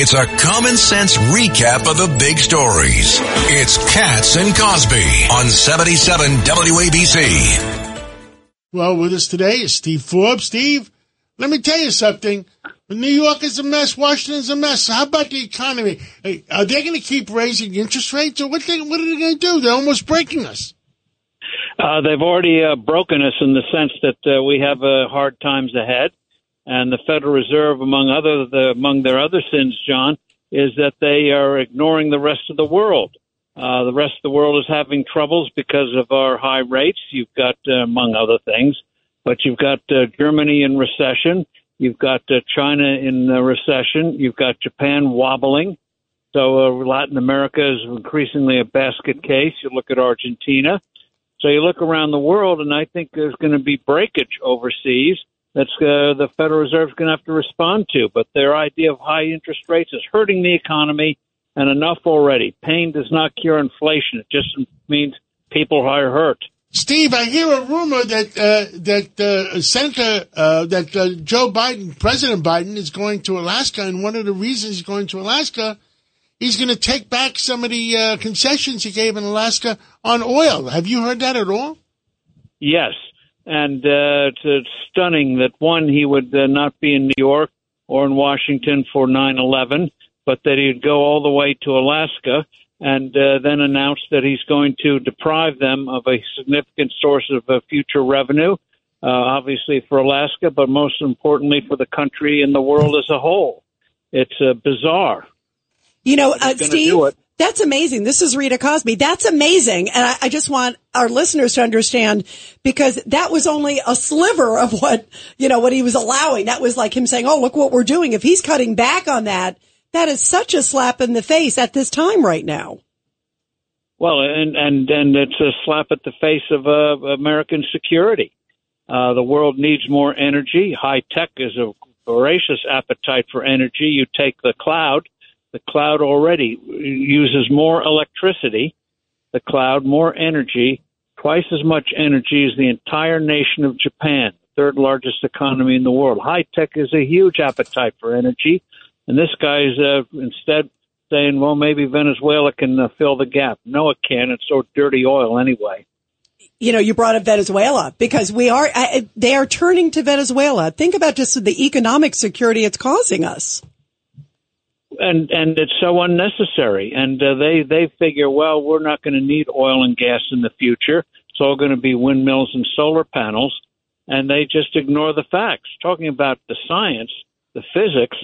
It's a common sense recap of the big stories. It's Cats and Cosby on 77 WABC. Well, with us today is Steve Forbes. Steve, let me tell you something. New York is a mess. Washington's a mess. How about the economy? Hey, Are they going to keep raising interest rates, or what? They, what are they going to do? They're almost breaking us. Uh, they've already uh, broken us in the sense that uh, we have uh, hard times ahead, and the Federal Reserve, among other the, among their other sins, John, is that they are ignoring the rest of the world. Uh, the rest of the world is having troubles because of our high rates. You've got, uh, among other things, but you've got uh, Germany in recession. You've got uh, China in recession. You've got Japan wobbling. So uh, Latin America is increasingly a basket case. You look at Argentina. So you look around the world, and I think there's going to be breakage overseas. That's uh, the Federal Reserve is going to have to respond to. But their idea of high interest rates is hurting the economy, and enough already. Pain does not cure inflation. It just means people are hurt. Steve, I hear a rumor that uh, that uh, Senator uh, that uh, Joe Biden, President Biden, is going to Alaska, and one of the reasons he's going to Alaska, he's going to take back some of the uh, concessions he gave in Alaska on oil. Have you heard that at all? Yes, and uh, it's, it's stunning that one he would uh, not be in New York or in Washington for 9/11, but that he'd go all the way to Alaska and uh, then announce that he's going to deprive them of a significant source of uh, future revenue, uh, obviously for Alaska, but most importantly for the country and the world as a whole. It's uh, bizarre. You know, uh, Steve. That's amazing. This is Rita Cosby. That's amazing. And I, I just want our listeners to understand because that was only a sliver of what, you know, what he was allowing. That was like him saying, Oh, look what we're doing. If he's cutting back on that, that is such a slap in the face at this time right now. Well, and and and it's a slap at the face of uh, American security. Uh, the world needs more energy. High tech is a voracious appetite for energy. You take the cloud. The cloud already uses more electricity. The cloud more energy, twice as much energy as the entire nation of Japan, third largest economy in the world. High tech is a huge appetite for energy, and this guy's uh, instead saying, well, maybe Venezuela can uh, fill the gap. No, it can't. It's so dirty oil anyway. you know, you brought up Venezuela because we are, they are turning to Venezuela. Think about just the economic security it's causing us. And and it's so unnecessary. And uh, they they figure, well, we're not going to need oil and gas in the future. It's all going to be windmills and solar panels. And they just ignore the facts. Talking about the science, the physics,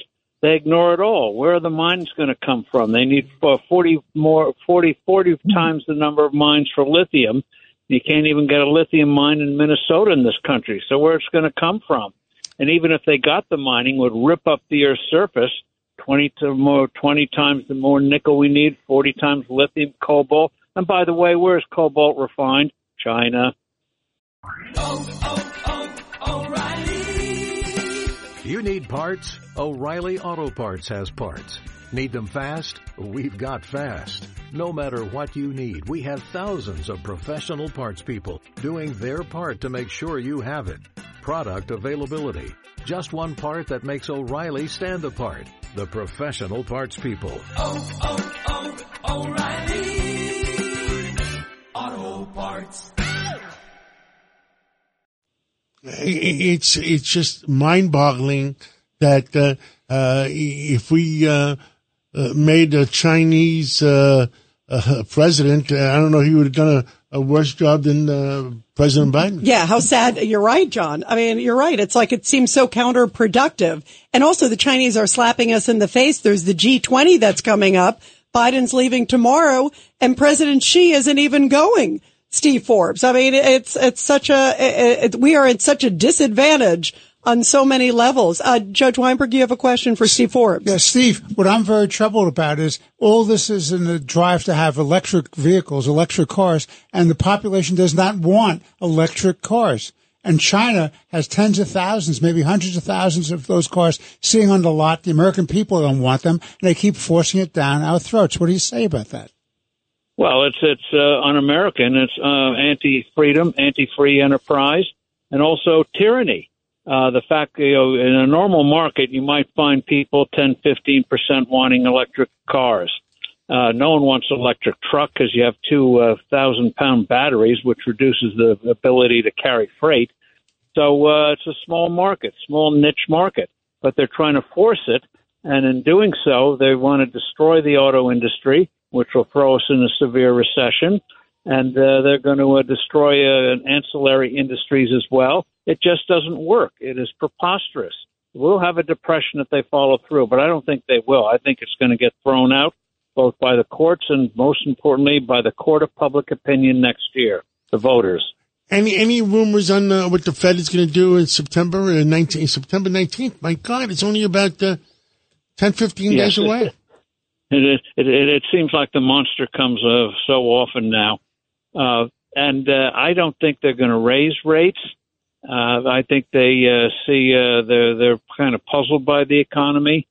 they ignore it all. Where are the mines going to come from? They need uh, 40 more, 40, 40 times the number of mines for lithium. You can't even get a lithium mine in Minnesota in this country. So where it's going to come from? And even if they got the mining, would rip up the Earth's surface. 20 to more, 20 times the more nickel we need, 40 times lithium, cobalt. And by the way, where is cobalt refined? China. You need parts? O'Reilly Auto Parts has parts. Need them fast? We've got fast. No matter what you need, we have thousands of professional parts people doing their part to make sure you have it. Product availability. Just one part that makes O'Reilly stand apart. The professional parts people. Oh, oh, oh, O'Reilly. Auto parts. It's it's just mind boggling that uh, uh, if we uh, uh, made a Chinese uh, president, uh, I don't know, he would have done a, a worse job than uh, President Biden. Yeah, how sad. You're right, John. I mean, you're right. It's like it seems so counterproductive. And also the Chinese are slapping us in the face. There's the G20 that's coming up. Biden's leaving tomorrow and President Xi isn't even going. Steve Forbes. I mean, it's, it's such a, it, we are at such a disadvantage on so many levels. Uh, Judge Weinberg, you have a question for Steve Forbes. Yeah, Steve, what I'm very troubled about is all this is in the drive to have electric vehicles, electric cars, and the population does not want electric cars. And China has tens of thousands, maybe hundreds of thousands of those cars sitting on the lot. The American people don't want them, and they keep forcing it down our throats. What do you say about that? Well, it's it's uh, un-American. It's uh, anti-freedom, anti-free enterprise, and also tyranny. Uh, the fact you know in a normal market you might find people 10, 15 percent wanting electric cars. Uh, no one wants an electric truck because you have two uh, thousand pound batteries, which reduces the ability to carry freight. So uh, it's a small market, small niche market, but they're trying to force it, and in doing so, they want to destroy the auto industry, which will throw us in a severe recession, and uh, they're going to uh, destroy uh, ancillary industries as well. It just doesn't work. It is preposterous. We'll have a depression if they follow through, but I don't think they will. I think it's going to get thrown out both by the courts and most importantly by the court of public opinion next year, the voters. Any any rumors on uh, what the Fed is going to do in September uh, 19, September 19th? My God, it's only about uh, 10, 15 Yes, days away. It, it, it, it seems like the monster comes uh, so often now. Uh, and uh, I don't think they're going to raise rates. Uh, I think they uh, see uh, they're they're kind of puzzled by the economy.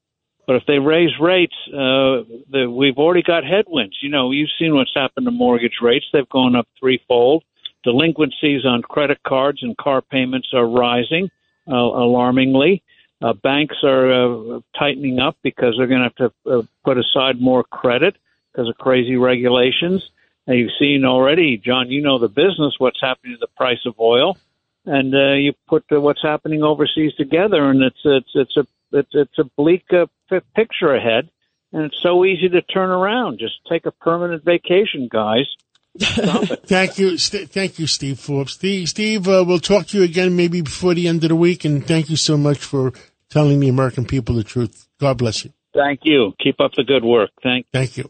But if they raise rates, uh, the, we've already got headwinds. You know, you've seen what's happened to mortgage rates; they've gone up threefold. Delinquencies on credit cards and car payments are rising uh, alarmingly. Uh, banks are uh, tightening up because they're going to have to uh, put aside more credit because of crazy regulations. And you've seen already, John. You know the business. What's happening to the price of oil, and uh, you put uh, what's happening overseas together, and it's it's it's a it's, it's a bleak uh, p- picture ahead. And it's so easy to turn around. Just take a permanent vacation, guys. Thank you, St- thank you, Steve Forbes. Steve, Steve uh, we'll talk to you again maybe before the end of the week, and thank you so much for telling the American people the truth. God bless you. Thank you. Keep up the good work. Thank. Thank you.